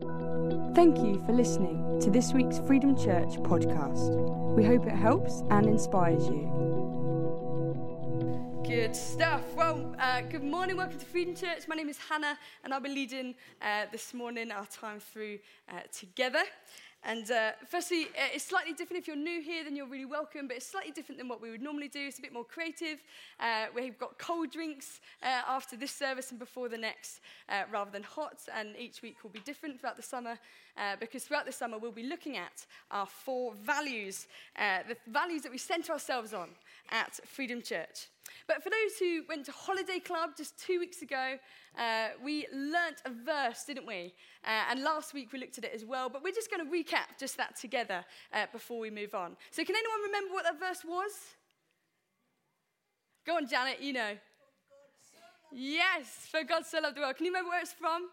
Thank you for listening to this week's Freedom Church podcast. We hope it helps and inspires you. Good stuff. Well, uh, good morning. Welcome to Freedom Church. My name is Hannah, and I'll be leading uh, this morning our time through uh, together. And uh, firstly, uh, it's slightly different. If you're new here, then you're really welcome, but it's slightly different than what we would normally do. It's a bit more creative. Uh, we've got cold drinks uh, after this service and before the next, uh, rather than hot. And each week will be different throughout the summer, uh, because throughout the summer, we'll be looking at our four values, the values that we center ourselves on at Freedom Church. But for those who went to Holiday Club just two weeks ago, uh, we learnt a verse, didn't we? Uh, and last week we looked at it as well. But we're just going to recap just that together uh, before we move on. So, can anyone remember what that verse was? Go on, Janet, you know. Yes, for God so loved the world. Can you remember where it's from?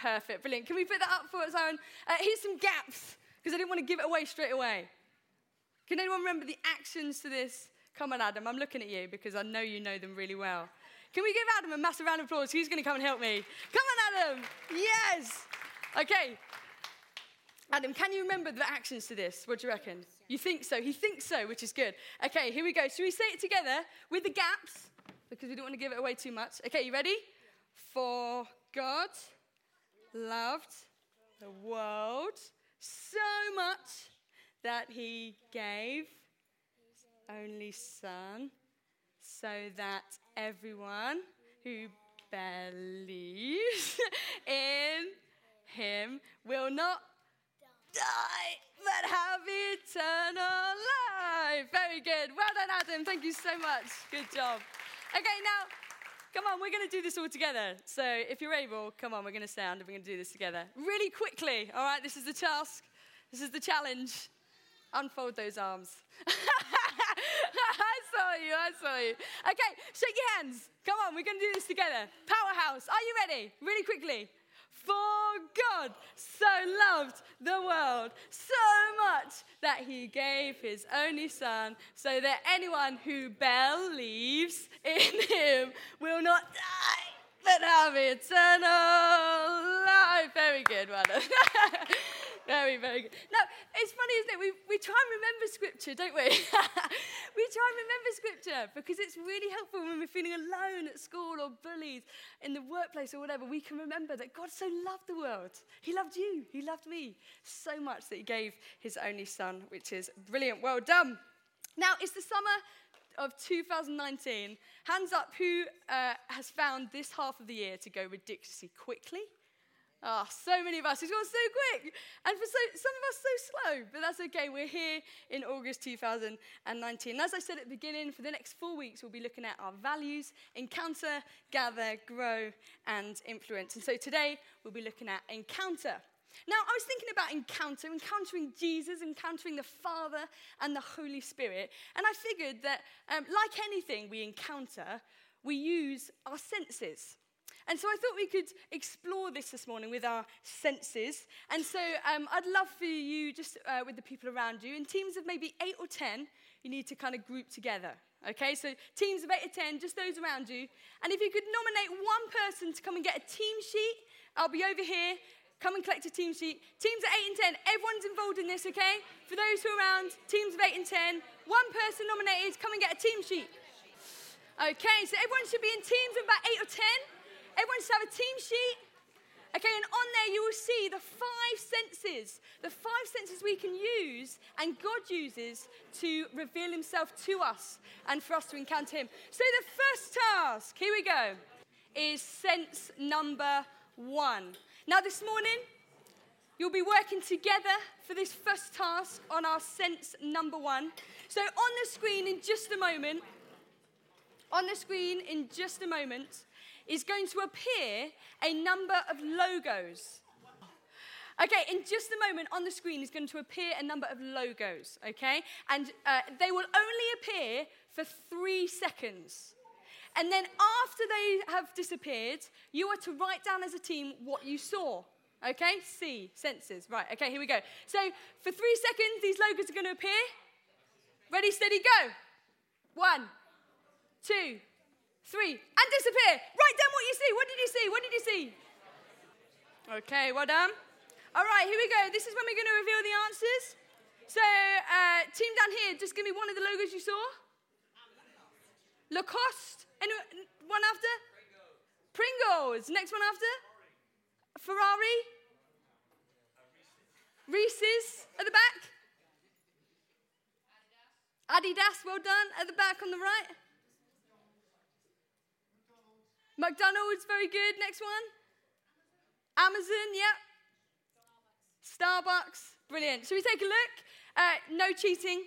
Perfect, brilliant. Can we put that up for us, Aaron? Uh, here's some gaps because I didn't want to give it away straight away. Can anyone remember the actions to this? Come on, Adam. I'm looking at you because I know you know them really well. Can we give Adam a massive round of applause? He's going to come and help me. Come on, Adam. Yes. Okay. Adam, can you remember the actions to this? What do you reckon? You think so? He thinks so, which is good. Okay, here we go. Should we say it together with the gaps? Because we don't want to give it away too much. Okay, you ready? For God loved the world so much that he gave his only Son, so that everyone who believes in him will not die, but have eternal life. Very good. Well done, Adam. Thank you so much. Good job. Okay, now, come on, we're going to do this all together. So if you're able, come on, we're going to stand and we're going to do this together. Really quickly, all right? This is the task, this is the challenge. Unfold those arms. I saw you, I saw you. Okay, shake your hands. Come on, we're going to do this together. Powerhouse, are you ready? Really quickly. For God so loved the world so much that he gave his only Son, so that anyone who believes in him will not die, but have eternal life. Very good, well Very, very good. Now, it's funny, isn't it? We, we try and remember scripture, don't we? we try and remember scripture because it's really helpful when we're feeling alone at school or bullied in the workplace or whatever. We can remember that God so loved the world. He loved you, He loved me so much that He gave His only Son, which is brilliant. Well done. Now, it's the summer of 2019. Hands up who uh, has found this half of the year to go ridiculously quickly Oh, so many of us. It's gone so quick. And for so, some of us, so slow. But that's okay. We're here in August 2019. And as I said at the beginning, for the next four weeks, we'll be looking at our values encounter, gather, grow, and influence. And so today, we'll be looking at encounter. Now, I was thinking about encounter, encountering Jesus, encountering the Father and the Holy Spirit. And I figured that, um, like anything we encounter, we use our senses. And so I thought we could explore this this morning with our senses. And so um, I'd love for you, just uh, with the people around you, in teams of maybe eight or ten, you need to kind of group together. Okay, so teams of eight or ten, just those around you. And if you could nominate one person to come and get a team sheet, I'll be over here. Come and collect a team sheet. Teams of eight and ten, everyone's involved in this, okay? For those who are around, teams of eight and ten, one person nominated, come and get a team sheet. Okay, so everyone should be in teams of about eight or ten. Everyone should have a team sheet. Okay, and on there you will see the five senses, the five senses we can use and God uses to reveal himself to us and for us to encounter him. So the first task, here we go, is sense number one. Now, this morning, you'll be working together for this first task on our sense number one. So, on the screen in just a moment, on the screen in just a moment, is going to appear a number of logos. Okay, in just a moment on the screen is going to appear a number of logos, okay? And uh, they will only appear for three seconds. And then after they have disappeared, you are to write down as a team what you saw. Okay? See, senses. Right, okay, here we go. So for three seconds, these logos are going to appear. Ready, steady, go. One, two, three, and disappear. Write down what you see. What did you see? What did you see? Okay, well done. All right, here we go. This is when we're going to reveal the answers. So, uh, team down here, just give me one of the logos you saw. Lacoste. Anyone, one after? Pringles. Next one after? Ferrari. Reese's at the back. Adidas, well done. At the back on the right. McDonald's, very good. Next one. Amazon, yep. Starbucks, brilliant. Should we take a look? Uh, no cheating.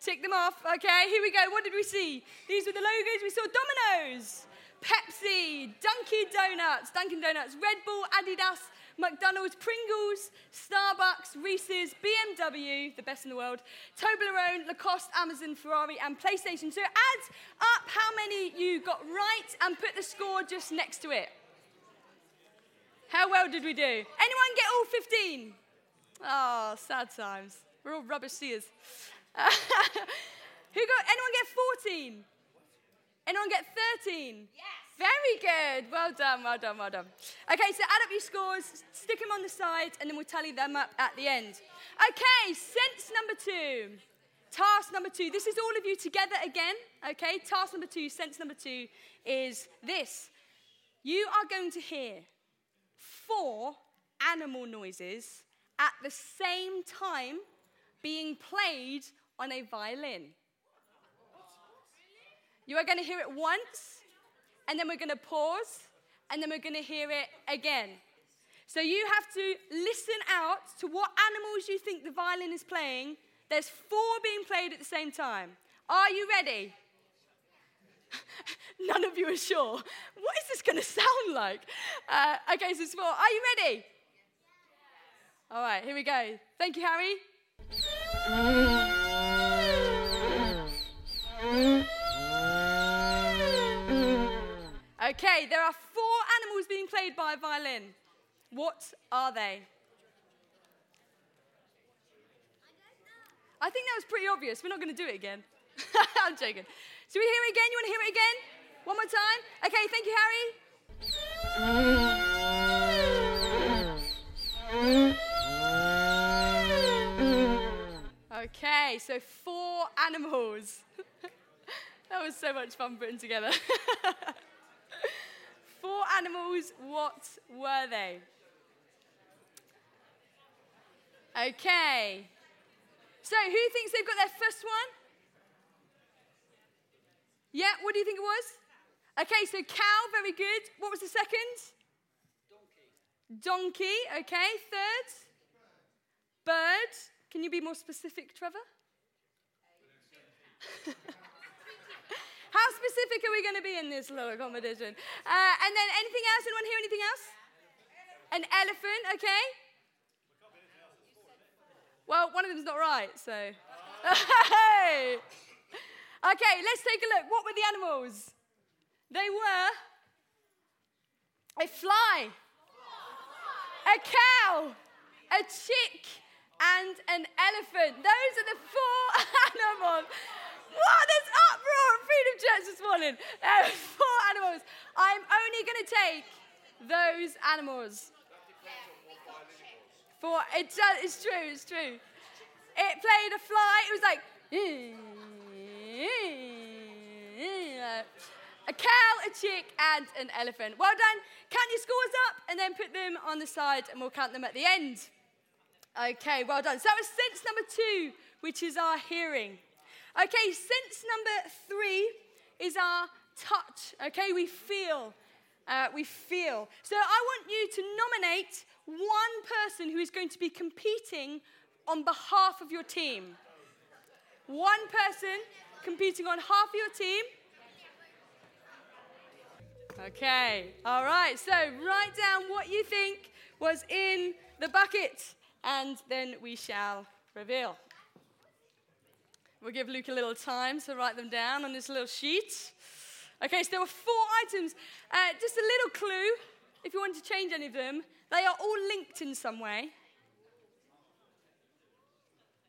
Tick them off. Okay, here we go. What did we see? These were the logos. We saw Domino's, Pepsi, Dunkin' Donuts, Dunkin' Donuts, Red Bull, Adidas, McDonald's, Pringles, Starbucks, Reese's, BMW, the best in the world, Toblerone, Lacoste, Amazon, Ferrari, and PlayStation. So add up how many you got right and put the score just next to it. How well did we do? Anyone get all 15? Oh, ah, sad times. We're all rubbish seers. Who got, anyone get 14? Anyone get 13? Yes. Very good. Well done, well done, well done. Okay, so add up your scores, stick them on the side, and then we'll tally them up at the end. Okay, sense number two. Task number two. This is all of you together again. Okay, task number two, sense number two is this. You are going to hear four animal noises at the same time being played on a violin. You are going to hear it once, and then we're going to pause, and then we're going to hear it again. So you have to listen out to what animals you think the violin is playing. There's four being played at the same time. Are you ready? None of you are sure. What is this going to sound like? Uh, okay, so it's four. Are you ready? All right, here we go. Thank you, Harry. Okay, there are four animals being played by a violin. What are they? I think that was pretty obvious. We're not going to do it again. I'm joking. So we hear it again? You want to hear it again? One more time? Okay, thank you, Harry. Okay, so four animals. that was so much fun putting together. Four animals, what were they? Okay. So, who thinks they've got their first one? Yeah, what do you think it was? Okay, so cow, very good. What was the second? Donkey. Donkey, okay. Third? Bird. Can you be more specific, Trevor? How specific are we going to be in this little competition? Uh, and then anything else? Anyone hear anything else? An elephant, okay. Well, one of them's not right, so. Okay, let's take a look. What were the animals? They were a fly, a cow, a chick, and an elephant. Those are the four animals. What? There's uproar at Freedom Church this morning. Are four animals. I'm only going to take those animals. For it's true, it's true. It played a fly. It was like a cow, a chick, and an elephant. Well done. Count your scores up and then put them on the side, and we'll count them at the end. Okay, well done. So that was sense number two, which is our hearing. Okay, sense number three is our touch. Okay, we feel. Uh, we feel. So I want you to nominate one person who is going to be competing on behalf of your team. One person competing on half of your team. Okay, all right. So write down what you think was in the bucket, and then we shall reveal. We'll give Luke a little time to write them down on this little sheet. Okay, so there were four items. Uh, just a little clue, if you want to change any of them, they are all linked in some way.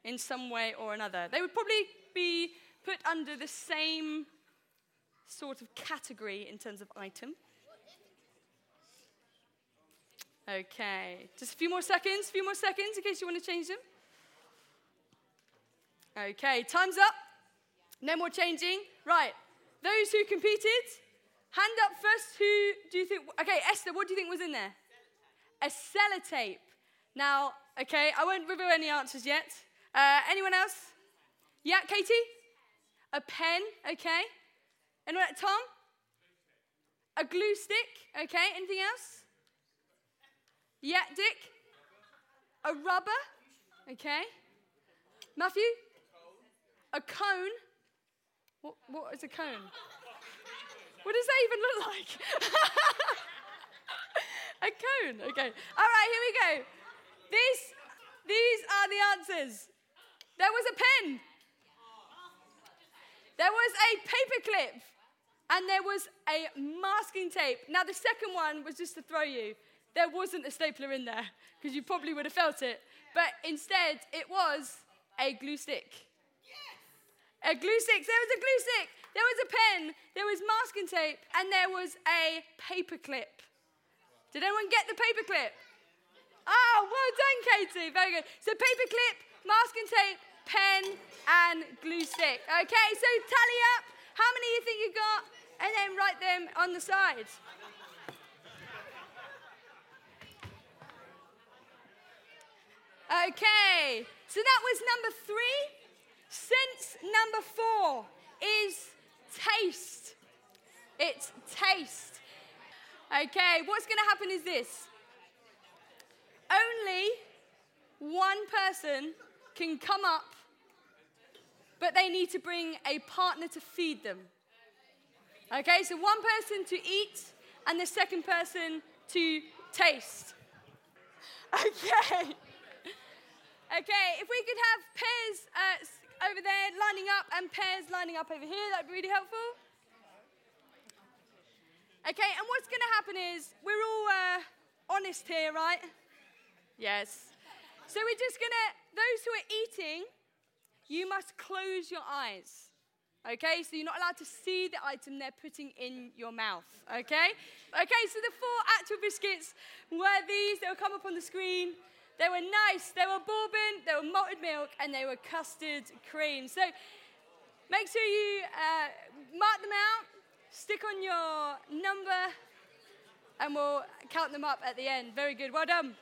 In some way or another. They would probably be put under the same sort of category in terms of item. Okay, just a few more seconds, a few more seconds in case you want to change them. Okay, time's up. No more changing. Right, those who competed, hand up first. Who do you think? Okay, Esther, what do you think was in there? A sellotape. Now, okay, I won't reveal any answers yet. Uh, anyone else? Yeah, Katie? A pen, okay. Anyone, Tom? A glue stick, okay. Anything else? Yeah, Dick? A rubber, okay. Matthew? A cone. What, what is a cone? What does that even look like? a cone. Okay. All right, here we go. These, these are the answers. There was a pen. There was a paperclip. And there was a masking tape. Now, the second one was just to throw you. There wasn't a stapler in there because you probably would have felt it. But instead, it was a glue stick. A glue stick. There was a glue stick. There was a pen. There was masking tape. And there was a paperclip. Did anyone get the paperclip? Oh, well done, Katie. Very good. So, paperclip, masking tape, pen, and glue stick. Okay, so tally up. How many you think you got? And then write them on the side. Okay, so that was number three. Sense number four is taste. It's taste. Okay, what's going to happen is this only one person can come up, but they need to bring a partner to feed them. Okay, so one person to eat and the second person to taste. Okay. Okay, if we could have pairs uh, over there lining up and pairs lining up over here. That'd be really helpful. Okay, and what's going to happen is we're all uh, honest here, right? Yes. So we're just going to, those who are eating, you must close your eyes. Okay, so you're not allowed to see the item they're putting in your mouth. Okay? Okay, so the four actual biscuits were these. They'll come up on the screen. They were nice, they were bourbon, they were malted milk, and they were custard cream. So make sure you uh, mark them out, stick on your number, and we'll count them up at the end. Very good, well done.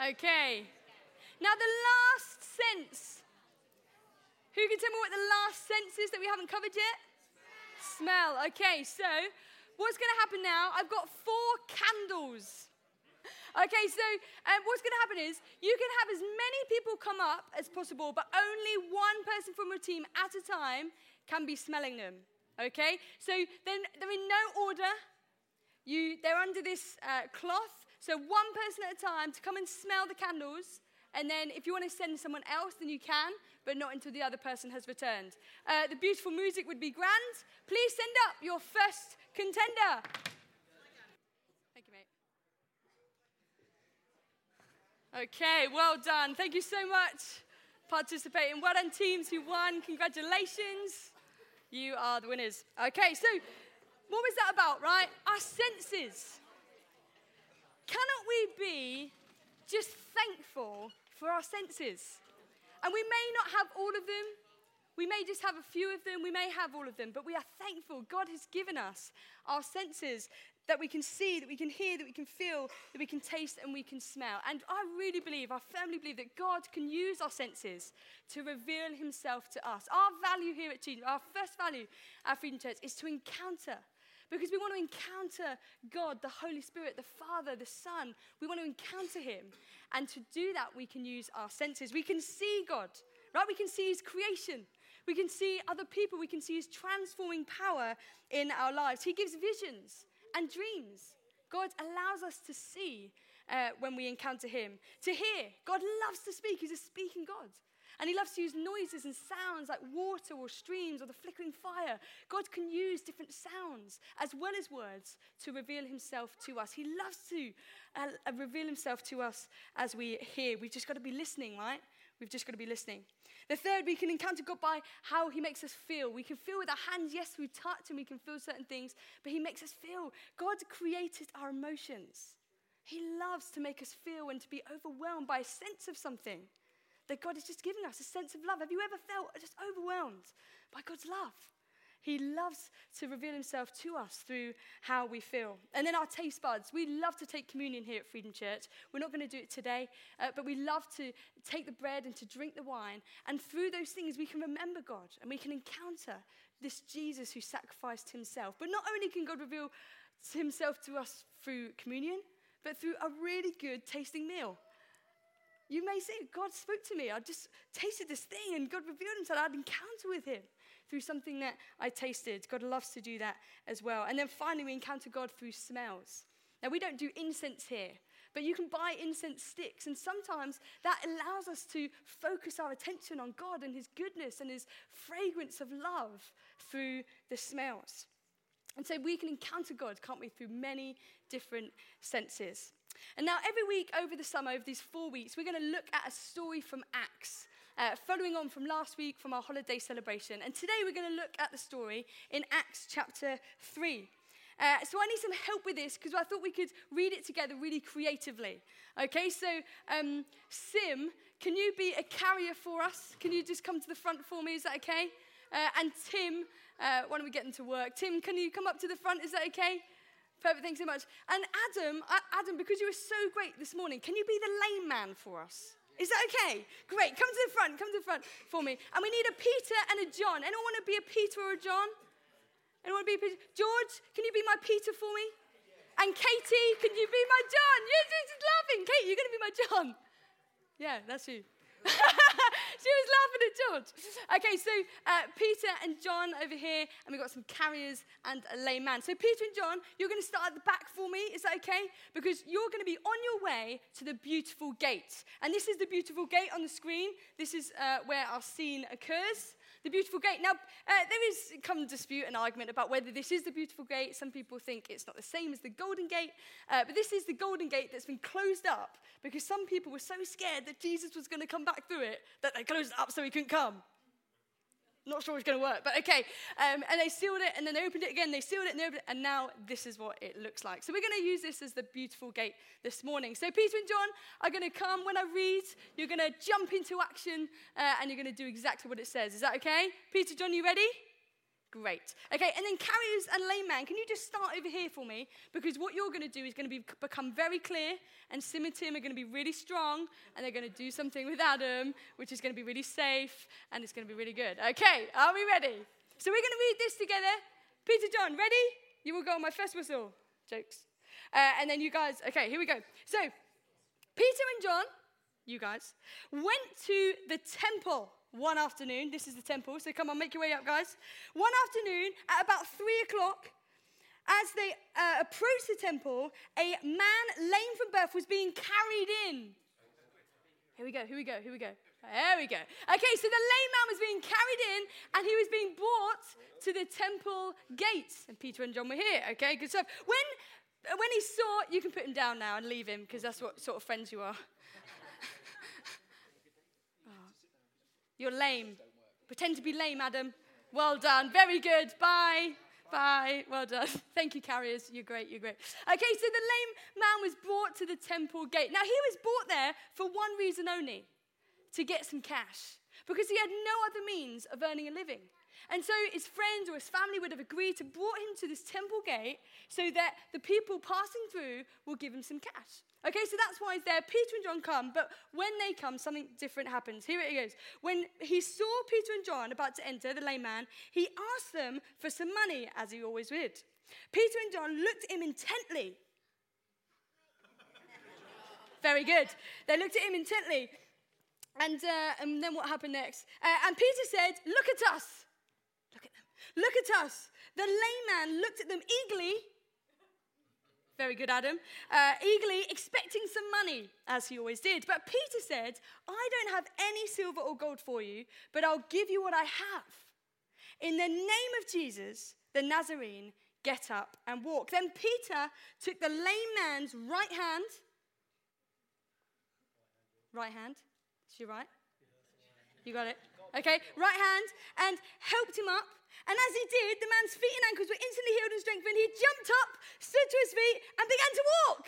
Okay. Now, the last sense. Who can tell me what the last sense is that we haven't covered yet? Smell. Okay, so what's going to happen now? I've got four candles. Okay, so um, what's going to happen is you can have as many people come up as possible, but only one person from your team at a time can be smelling them. Okay, so then they're in no order. You, they're under this uh, cloth, so one person at a time to come and smell the candles. And then, if you want to send someone else, then you can, but not until the other person has returned. Uh, the beautiful music would be grand. Please send up your first contender. Okay, well done. Thank you so much participating. Well done, teams who won. Congratulations. You are the winners. Okay, so what was that about, right? Our senses. Cannot we be just thankful for our senses? And we may not have all of them. We may just have a few of them. We may have all of them. But we are thankful. God has given us our senses that we can see, that we can hear, that we can feel, that we can taste, and we can smell. And I really believe, I firmly believe that God can use our senses to reveal himself to us. Our value here at Jesus, our first value at Freedom Church is to encounter. Because we want to encounter God, the Holy Spirit, the Father, the Son. We want to encounter Him. And to do that, we can use our senses. We can see God, right? We can see His creation. We can see other people. We can see His transforming power in our lives. He gives visions and dreams. God allows us to see uh, when we encounter Him, to hear. God loves to speak, He's a speaking God. And He loves to use noises and sounds like water or streams or the flickering fire. God can use different sounds as well as words to reveal Himself to us. He loves to uh, reveal Himself to us as we hear. We've just got to be listening, right? We've just got to be listening. The third, we can encounter God by how He makes us feel. We can feel with our hands, yes, we touch and we can feel certain things, but He makes us feel. God created our emotions. He loves to make us feel and to be overwhelmed by a sense of something. That God is just giving us a sense of love. Have you ever felt just overwhelmed by God's love? He loves to reveal himself to us through how we feel. And then our taste buds. We love to take communion here at Freedom Church. We're not going to do it today, uh, but we love to take the bread and to drink the wine. And through those things, we can remember God and we can encounter this Jesus who sacrificed himself. But not only can God reveal himself to us through communion, but through a really good tasting meal. You may say, God spoke to me. I just tasted this thing and God revealed himself. I had an encounter with him through something that I tasted. God loves to do that as well. And then finally, we encounter God through smells. Now, we don't do incense here, but you can buy incense sticks. And sometimes that allows us to focus our attention on God and His goodness and His fragrance of love through the smells. And so we can encounter God, can't we, through many different senses. And now, every week over the summer, over these four weeks, we're going to look at a story from Acts uh, following on from last week from our holiday celebration. And today we're going to look at the story in Acts chapter 3. Uh, so I need some help with this because I thought we could read it together really creatively. Okay, so um, Sim, can you be a carrier for us? Can you just come to the front for me? Is that okay? Uh, and Tim, uh, why don't we get them to work? Tim, can you come up to the front? Is that okay? Perfect, thanks so much. And Adam, uh, Adam, because you were so great this morning, can you be the lame man for us? Is that okay? Great. Come to the front. Come to the front for me. And we need a Peter and a John. Anyone want to be a Peter or a John? Anyone want to be a Peter? George, can you be my Peter for me? And Katie, can you be my John? You're just laughing. Kate, you're going to be my John. Yeah, that's you. she was laughing at George. Okay, so uh, Peter and John over here, and we've got some carriers and a lame man. So, Peter and John, you're going to start at the back for me. Is that okay? Because you're going to be on your way to the beautiful gate. And this is the beautiful gate on the screen. This is uh, where our scene occurs the beautiful gate. Now, uh, there is come dispute and argument about whether this is the beautiful gate. Some people think it's not the same as the golden gate, uh, but this is the golden gate that's been closed up because some people were so scared that Jesus was going to come back through it that they closed it up so he couldn't come. Not sure it's going to work, but okay. Um, and they sealed it, and then they opened it again. They sealed it, and opened it, and now this is what it looks like. So we're going to use this as the beautiful gate this morning. So Peter and John are going to come when I read. You're going to jump into action, uh, and you're going to do exactly what it says. Is that okay? Peter, John, you ready? Great. Okay, and then carriers and lame man, can you just start over here for me? Because what you're going to do is going to be, become very clear, and Sim and Tim are going to be really strong, and they're going to do something with Adam, which is going to be really safe, and it's going to be really good. Okay, are we ready? So we're going to read this together. Peter John, ready? You will go on my first whistle. Jokes. Uh, and then you guys, okay, here we go. So, Peter and John, you guys, went to the temple one afternoon. This is the temple, so come on, make your way up, guys. One afternoon at about three o'clock, as they uh, approached the temple, a man lame from birth was being carried in. Here we go, here we go, here we go. There we go. Okay, so the lame man was being carried in and he was being brought to the temple gates. And Peter and John were here. Okay, good stuff. When, when he saw, you can put him down now and leave him because that's what sort of friends you are. You're lame. Pretend to be lame, Adam. Well done. Very good. Bye. Bye. Well done. Thank you, carriers. You're great. You're great. Okay, so the lame man was brought to the temple gate. Now, he was brought there for one reason only to get some cash because he had no other means of earning a living. And so his friends or his family would have agreed to brought him to this temple gate so that the people passing through will give him some cash. Okay, so that's why he's there. Peter and John come, but when they come, something different happens. Here it goes. When he saw Peter and John about to enter, the lame man, he asked them for some money, as he always would. Peter and John looked at him intently. Very good. They looked at him intently. And, uh, and then what happened next? Uh, and Peter said, Look at us. Look at us. The lame man looked at them eagerly very good, Adam. Uh, eagerly expecting some money, as he always did. But Peter said, I don't have any silver or gold for you, but I'll give you what I have. In the name of Jesus, the Nazarene, get up and walk. Then Peter took the lame man's right hand. Right hand. Is she right? You got it? Okay, right hand, and helped him up. And as he did, the man's feet and ankles were instantly healed and strengthened. He jumped up, stood to his feet, and began to walk.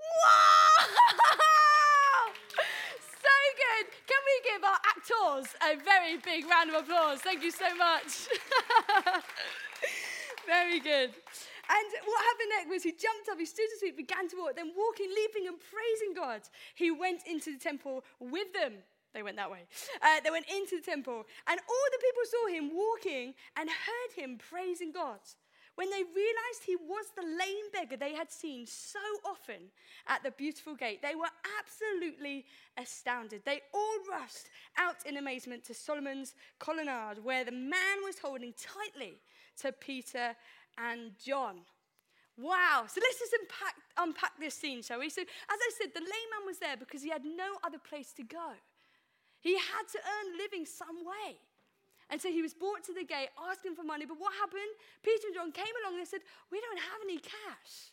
Wow! so good. Can we give our actors a very big round of applause? Thank you so much. very good. And what happened next was he jumped up, he stood to his feet, began to walk, then walking, leaping, and praising God. He went into the temple with them. They went that way. Uh, they went into the temple, and all the people saw him walking and heard him praising God. When they realized he was the lame beggar they had seen so often at the beautiful gate, they were absolutely astounded. They all rushed out in amazement to Solomon's colonnade, where the man was holding tightly to Peter and John. Wow. So let's just unpack, unpack this scene, shall we? So, as I said, the lame man was there because he had no other place to go. He had to earn living some way. And so he was brought to the gate asking for money. But what happened? Peter and John came along and they said, We don't have any cash,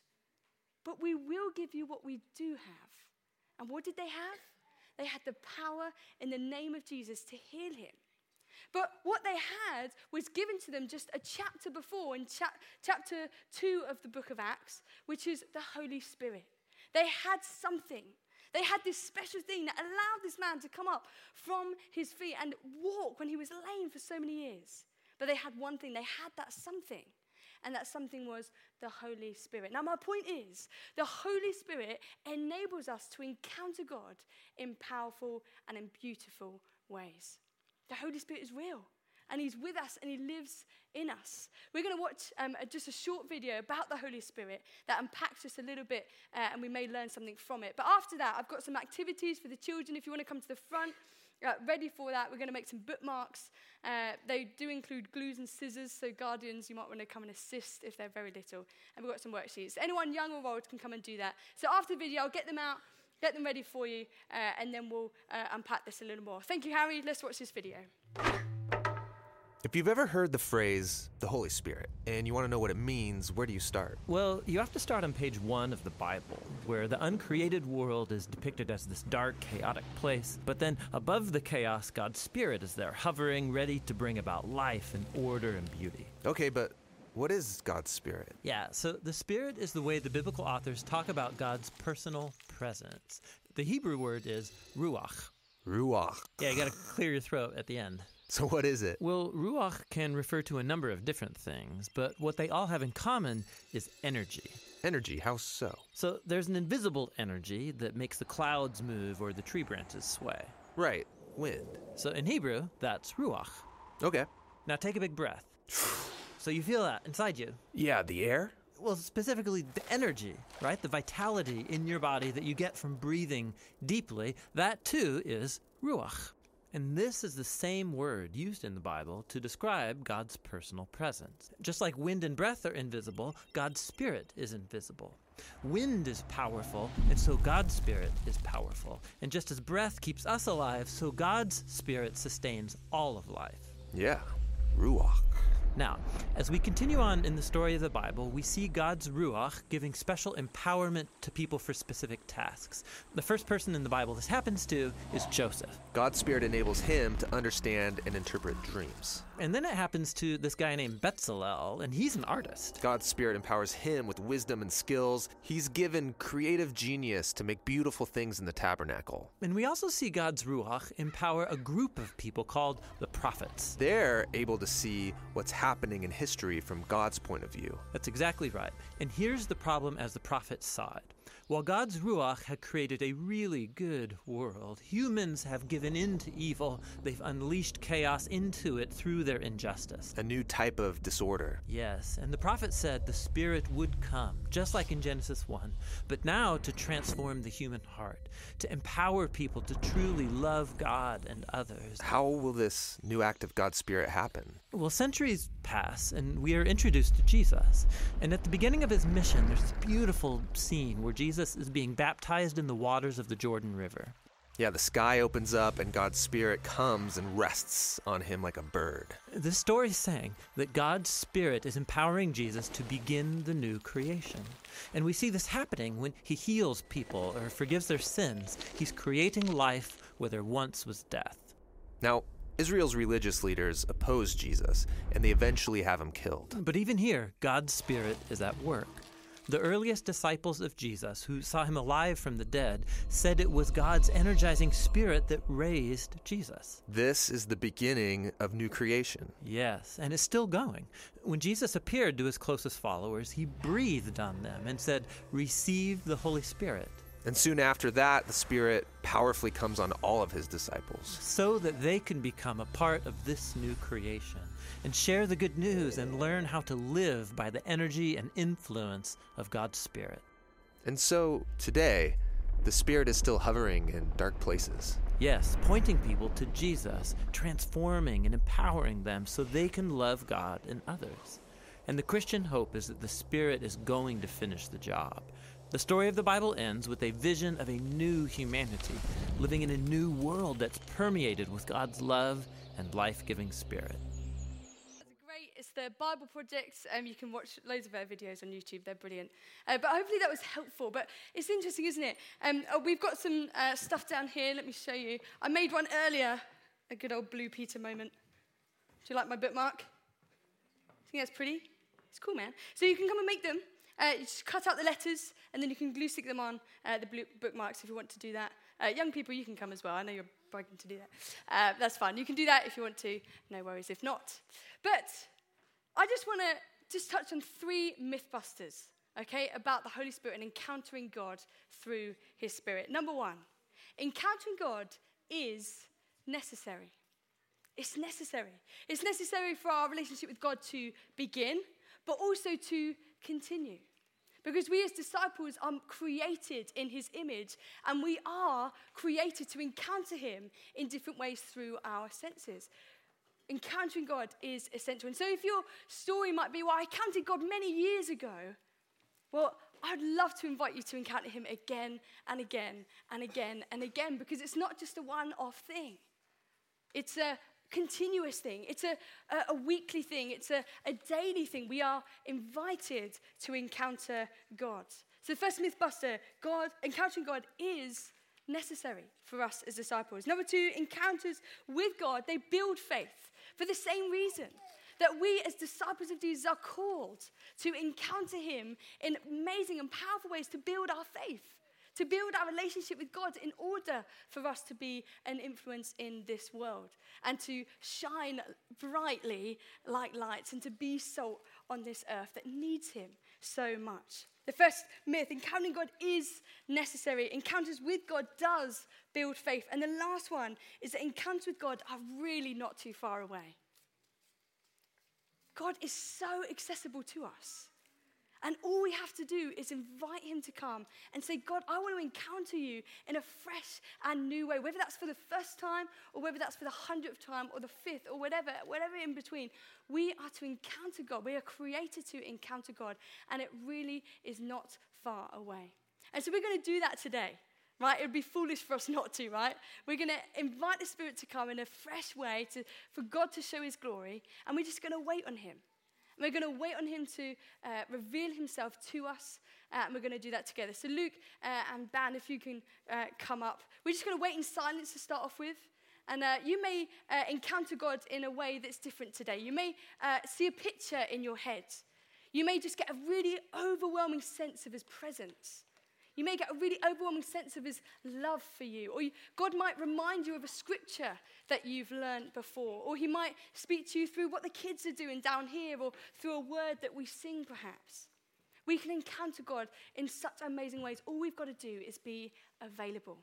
but we will give you what we do have. And what did they have? They had the power in the name of Jesus to heal him. But what they had was given to them just a chapter before, in cha- chapter 2 of the book of Acts, which is the Holy Spirit. They had something. They had this special thing that allowed this man to come up from his feet and walk when he was lame for so many years. But they had one thing they had that something. And that something was the Holy Spirit. Now, my point is the Holy Spirit enables us to encounter God in powerful and in beautiful ways. The Holy Spirit is real and He's with us and He lives in us. We're going to watch um, just a short video about the Holy Spirit that unpacks just a little bit uh, and we may learn something from it. But after that, I've got some activities for the children. If you want to come to the front, uh, ready for that, we're going to make some bookmarks. Uh, they do include glues and scissors, so guardians, you might want to come and assist if they're very little. And we've got some worksheets. Anyone young or old can come and do that. So after the video, I'll get them out get them ready for you, uh, and then we'll uh, unpack this a little more. Thank you, Harry. Let's watch this video. If you've ever heard the phrase the Holy Spirit and you want to know what it means, where do you start? Well, you have to start on page one of the Bible, where the uncreated world is depicted as this dark, chaotic place. But then above the chaos, God's Spirit is there, hovering, ready to bring about life and order and beauty. Okay, but what is God's Spirit? Yeah, so the Spirit is the way the biblical authors talk about God's personal presence. The Hebrew word is ruach. Ruach. Yeah, you gotta clear your throat at the end. So, what is it? Well, ruach can refer to a number of different things, but what they all have in common is energy. Energy, how so? So, there's an invisible energy that makes the clouds move or the tree branches sway. Right, wind. So, in Hebrew, that's ruach. Okay. Now, take a big breath. so, you feel that inside you. Yeah, the air? Well, specifically the energy, right? The vitality in your body that you get from breathing deeply, that too is ruach. And this is the same word used in the Bible to describe God's personal presence. Just like wind and breath are invisible, God's Spirit is invisible. Wind is powerful, and so God's Spirit is powerful. And just as breath keeps us alive, so God's Spirit sustains all of life. Yeah, Ruach. Now, as we continue on in the story of the Bible, we see God's Ruach giving special empowerment to people for specific tasks. The first person in the Bible this happens to is Joseph. God's Spirit enables him to understand and interpret dreams. And then it happens to this guy named Bezalel, and he's an artist. God's Spirit empowers him with wisdom and skills. He's given creative genius to make beautiful things in the tabernacle. And we also see God's Ruach empower a group of people called the prophets. They're able to see what's happening in history from God's point of view. That's exactly right. And here's the problem as the prophets saw it. While God's Ruach had created a really good world, humans have given in to evil. They've unleashed chaos into it through their injustice. A new type of disorder. Yes, and the prophet said the Spirit would come, just like in Genesis 1, but now to transform the human heart, to empower people to truly love God and others. How will this new act of God's Spirit happen? Well, centuries pass, and we are introduced to Jesus. And at the beginning of his mission, there's this beautiful scene where Jesus is being baptized in the waters of the Jordan River. Yeah, the sky opens up and God's Spirit comes and rests on him like a bird. This story is saying that God's Spirit is empowering Jesus to begin the new creation. And we see this happening when he heals people or forgives their sins. He's creating life where there once was death. Now, Israel's religious leaders oppose Jesus, and they eventually have him killed. But even here, God's Spirit is at work. The earliest disciples of Jesus, who saw him alive from the dead, said it was God's energizing spirit that raised Jesus. This is the beginning of new creation. Yes, and it's still going. When Jesus appeared to his closest followers, he breathed on them and said, Receive the Holy Spirit. And soon after that, the Spirit powerfully comes on all of his disciples. So that they can become a part of this new creation and share the good news and learn how to live by the energy and influence of God's Spirit. And so, today, the Spirit is still hovering in dark places. Yes, pointing people to Jesus, transforming and empowering them so they can love God and others. And the Christian hope is that the Spirit is going to finish the job. The story of the Bible ends with a vision of a new humanity, living in a new world that's permeated with God's love and life giving spirit. Bible Project. Um, you can watch loads of their videos on YouTube. They're brilliant. Uh, but hopefully that was helpful. But it's interesting, isn't it? Um, oh, we've got some uh, stuff down here. Let me show you. I made one earlier. A good old Blue Peter moment. Do you like my bookmark? Think that's pretty? It's cool, man. So you can come and make them. Uh, you just cut out the letters, and then you can glue stick them on uh, the blue bookmarks if you want to do that. Uh, young people, you can come as well. I know you're bragging to do that. Uh, that's fine. You can do that if you want to. No worries if not. But I just want to just touch on three mythbusters, okay, about the Holy Spirit and encountering God through His Spirit. Number one, encountering God is necessary. It's necessary. It's necessary for our relationship with God to begin, but also to continue. Because we as disciples are created in his image, and we are created to encounter him in different ways through our senses. Encountering God is essential. And so, if your story might be, well, I encountered God many years ago, well, I'd love to invite you to encounter him again and again and again and again because it's not just a one off thing. It's a continuous thing, it's a, a, a weekly thing, it's a, a daily thing. We are invited to encounter God. So, the first mythbuster God, encountering God is necessary for us as disciples. Number two, encounters with God, they build faith for the same reason that we as disciples of Jesus are called to encounter him in amazing and powerful ways to build our faith to build our relationship with God in order for us to be an influence in this world and to shine brightly like lights and to be salt on this earth that needs Him so much. The first myth, encountering God is necessary. Encounters with God does build faith. And the last one is that encounters with God are really not too far away. God is so accessible to us. And all we have to do is invite him to come and say, God, I want to encounter you in a fresh and new way, whether that's for the first time or whether that's for the hundredth time or the fifth or whatever, whatever in between. We are to encounter God. We are created to encounter God, and it really is not far away. And so we're going to do that today. Right? It would be foolish for us not to, right? We're going to invite the Spirit to come in a fresh way to, for God to show His glory, and we're just going to wait on Him. We're going to wait on him to uh, reveal himself to us, uh, and we're going to do that together. So, Luke uh, and Ban, if you can uh, come up, we're just going to wait in silence to start off with. And uh, you may uh, encounter God in a way that's different today. You may see a picture in your head. You may just get a really overwhelming sense of his presence. You may get a really overwhelming sense of his love for you. Or you, God might remind you of a scripture that you've learned before. Or he might speak to you through what the kids are doing down here or through a word that we sing, perhaps. We can encounter God in such amazing ways. All we've got to do is be available.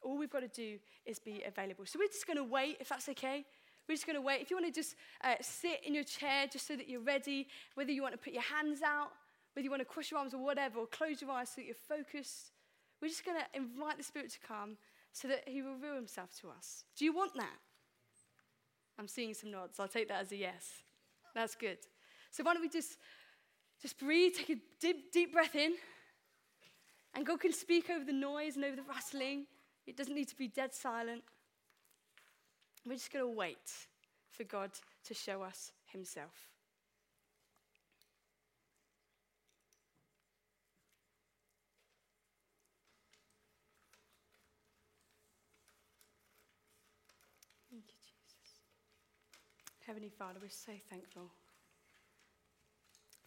All we've got to do is be available. So we're just going to wait, if that's okay. We're just going to wait. If you want to just uh, sit in your chair just so that you're ready, whether you want to put your hands out whether you want to cross your arms or whatever, or close your eyes so that you're focused, we're just going to invite the Spirit to come so that He will reveal Himself to us. Do you want that? I'm seeing some nods. I'll take that as a yes. That's good. So why don't we just just breathe, take a deep, deep breath in, and God can speak over the noise and over the rustling. It doesn't need to be dead silent. We're just going to wait for God to show us Himself. Thank you, Jesus. Heavenly Father, we're so thankful.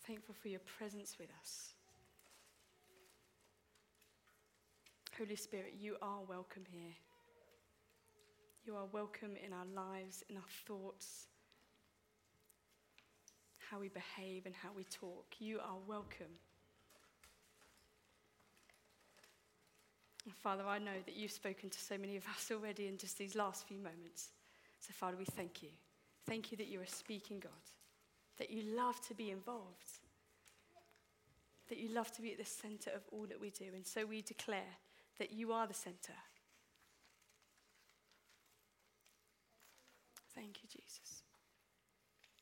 Thankful for your presence with us. Holy Spirit, you are welcome here. You are welcome in our lives, in our thoughts, how we behave and how we talk. You are welcome. And Father, I know that you've spoken to so many of us already in just these last few moments. So, Father, we thank you. Thank you that you are speaking, God, that you love to be involved, that you love to be at the center of all that we do. And so we declare that you are the center. Thank you, Jesus.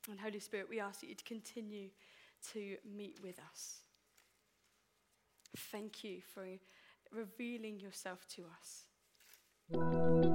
And Holy Spirit, we ask that you to continue to meet with us. Thank you for revealing yourself to us.